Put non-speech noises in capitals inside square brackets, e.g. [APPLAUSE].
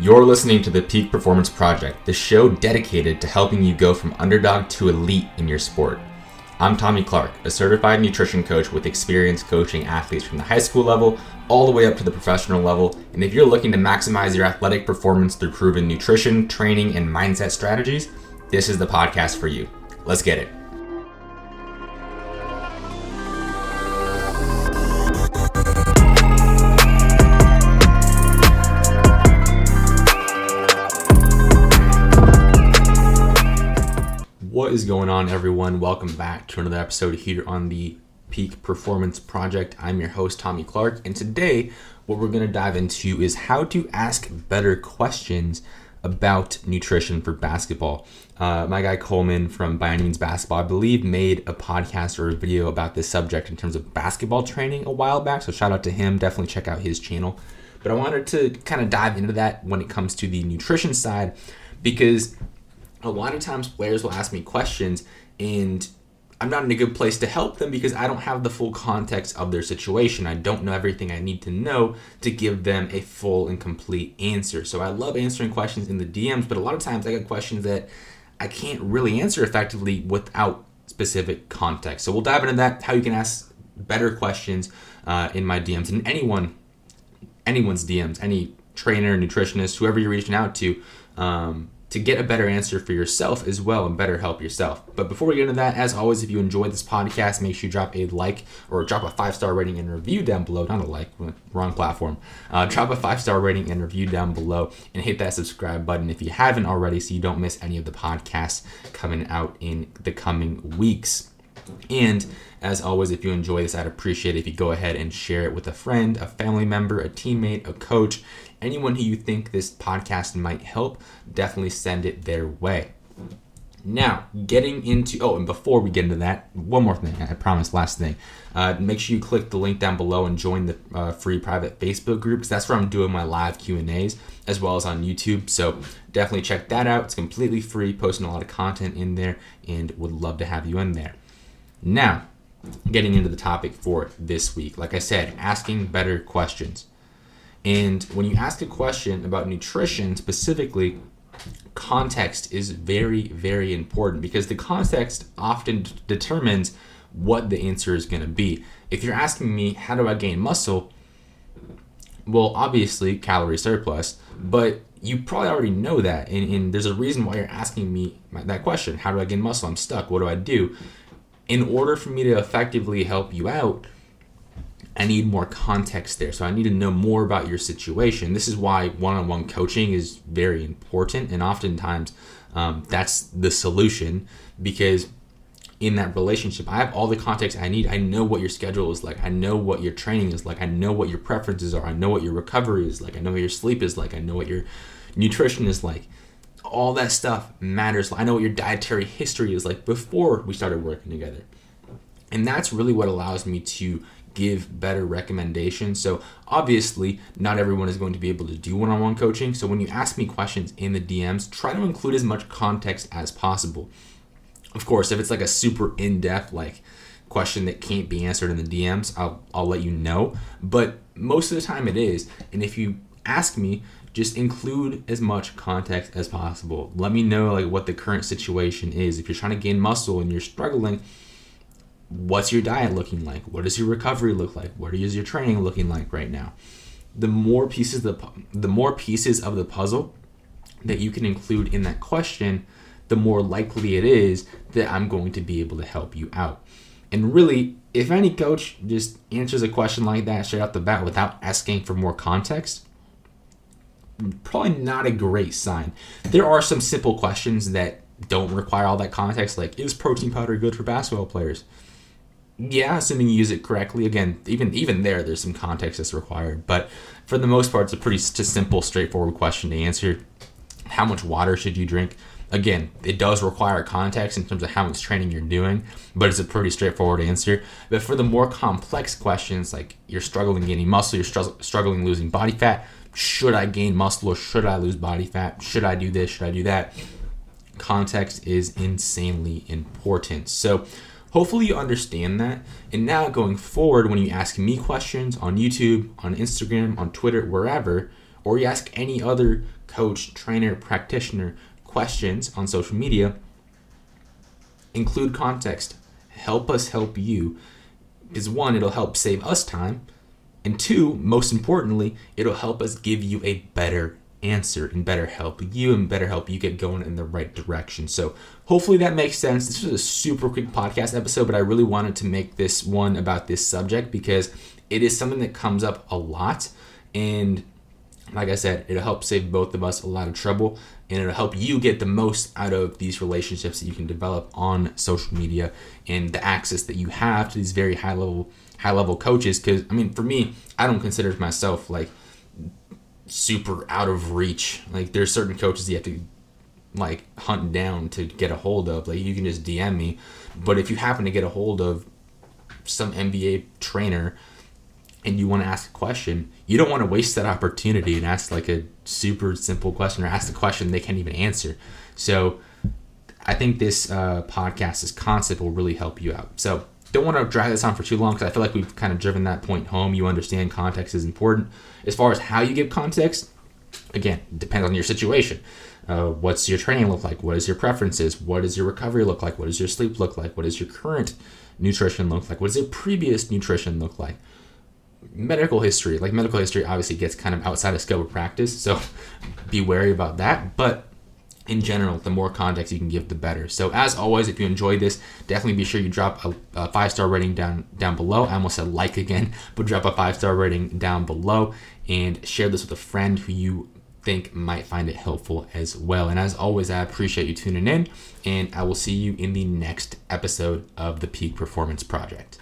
You're listening to the Peak Performance Project, the show dedicated to helping you go from underdog to elite in your sport. I'm Tommy Clark, a certified nutrition coach with experience coaching athletes from the high school level all the way up to the professional level. And if you're looking to maximize your athletic performance through proven nutrition, training, and mindset strategies, this is the podcast for you. Let's get it. What is going on, everyone? Welcome back to another episode here on the Peak Performance Project. I'm your host, Tommy Clark, and today what we're going to dive into is how to ask better questions about nutrition for basketball. Uh, my guy Coleman from By Any Means Basketball, I believe, made a podcast or a video about this subject in terms of basketball training a while back. So shout out to him. Definitely check out his channel. But I wanted to kind of dive into that when it comes to the nutrition side because a lot of times players will ask me questions and I'm not in a good place to help them because I don't have the full context of their situation. I don't know everything I need to know to give them a full and complete answer. So I love answering questions in the DMs, but a lot of times I get questions that I can't really answer effectively without specific context. So we'll dive into that, how you can ask better questions uh, in my DMs and anyone, anyone's DMs, any trainer, nutritionist, whoever you're reaching out to. Um, to get a better answer for yourself as well and better help yourself. But before we get into that, as always, if you enjoyed this podcast, make sure you drop a like or drop a five star rating and review down below. Not a like, wrong platform. Uh, drop a five star rating and review down below and hit that subscribe button if you haven't already so you don't miss any of the podcasts coming out in the coming weeks. And as always, if you enjoy this, I'd appreciate it if you go ahead and share it with a friend, a family member, a teammate, a coach, anyone who you think this podcast might help, definitely send it their way. Now, getting into oh, and before we get into that, one more thing. I promise, last thing. Uh, make sure you click the link down below and join the uh, free private Facebook group because that's where I'm doing my live Q and A's as well as on YouTube. So definitely check that out. It's completely free, posting a lot of content in there, and would love to have you in there. Now, getting into the topic for this week, like I said, asking better questions. And when you ask a question about nutrition specifically, context is very, very important because the context often d- determines what the answer is going to be. If you're asking me, how do I gain muscle? Well, obviously, calorie surplus, but you probably already know that. And, and there's a reason why you're asking me that question How do I gain muscle? I'm stuck. What do I do? In order for me to effectively help you out, I need more context there. So I need to know more about your situation. This is why one on one coaching is very important. And oftentimes um, that's the solution because in that relationship, I have all the context I need. I know what your schedule is like. I know what your training is like. I know what your preferences are. I know what your recovery is like. I know what your sleep is like. I know what your nutrition is like. All that stuff matters. I know what your dietary history is like before we started working together. And that's really what allows me to give better recommendations. So, obviously, not everyone is going to be able to do one on one coaching. So, when you ask me questions in the DMs, try to include as much context as possible. Of course, if it's like a super in depth, like, question that can't be answered in the DMs, I'll, I'll let you know. But most of the time it is. And if you ask me, just include as much context as possible. Let me know like what the current situation is. If you're trying to gain muscle and you're struggling, what's your diet looking like? What does your recovery look like? What is your training looking like right now? The more pieces the the more pieces of the puzzle that you can include in that question, the more likely it is that I'm going to be able to help you out. And really, if any coach just answers a question like that straight out the bat without asking for more context, probably not a great sign. There are some simple questions that don't require all that context, like is protein powder good for basketball players? yeah, assuming you use it correctly. Again, even even there, there's some context that's required. But for the most part, it's a pretty just simple, straightforward question to answer. How much water should you drink? Again, it does require context in terms of how much training you're doing, but it's a pretty straightforward answer. But for the more complex questions, like you're struggling gaining muscle, you're str- struggling losing body fat, should I gain muscle or should I lose body fat? Should I do this? Should I do that? Context is insanely important. So, Hopefully, you understand that. And now, going forward, when you ask me questions on YouTube, on Instagram, on Twitter, wherever, or you ask any other coach, trainer, practitioner questions on social media, include context. Help us help you. Because one, it'll help save us time. And two, most importantly, it'll help us give you a better answer and better help you and better help you get going in the right direction. So hopefully that makes sense. This was a super quick podcast episode, but I really wanted to make this one about this subject because it is something that comes up a lot. And like I said, it'll help save both of us a lot of trouble and it'll help you get the most out of these relationships that you can develop on social media and the access that you have to these very high level high level coaches because I mean for me, I don't consider myself like super out of reach. Like there's certain coaches you have to like hunt down to get a hold of. Like you can just DM me, but if you happen to get a hold of some NBA trainer and you want to ask a question, you don't want to waste that opportunity and ask like a super simple question or ask a question they can't even answer. So I think this uh, podcast, this concept will really help you out. So don't want to drag this on for too long because I feel like we've kind of driven that point home. You understand context is important. As far as how you give context, again, depends on your situation. Uh, what's your training look like? What is your preferences? What does your recovery look like? What does your sleep look like? What does your current nutrition look like? What does your previous nutrition look like? Medical history, like medical history, obviously gets kind of outside of scope of practice, so [LAUGHS] be wary about that. But in general, the more context you can give, the better. So, as always, if you enjoyed this, definitely be sure you drop a, a five star rating down down below. I almost said like again, [LAUGHS] but drop a five star rating down below and share this with a friend who you think might find it helpful as well. And as always, I appreciate you tuning in, and I will see you in the next episode of the Peak Performance Project.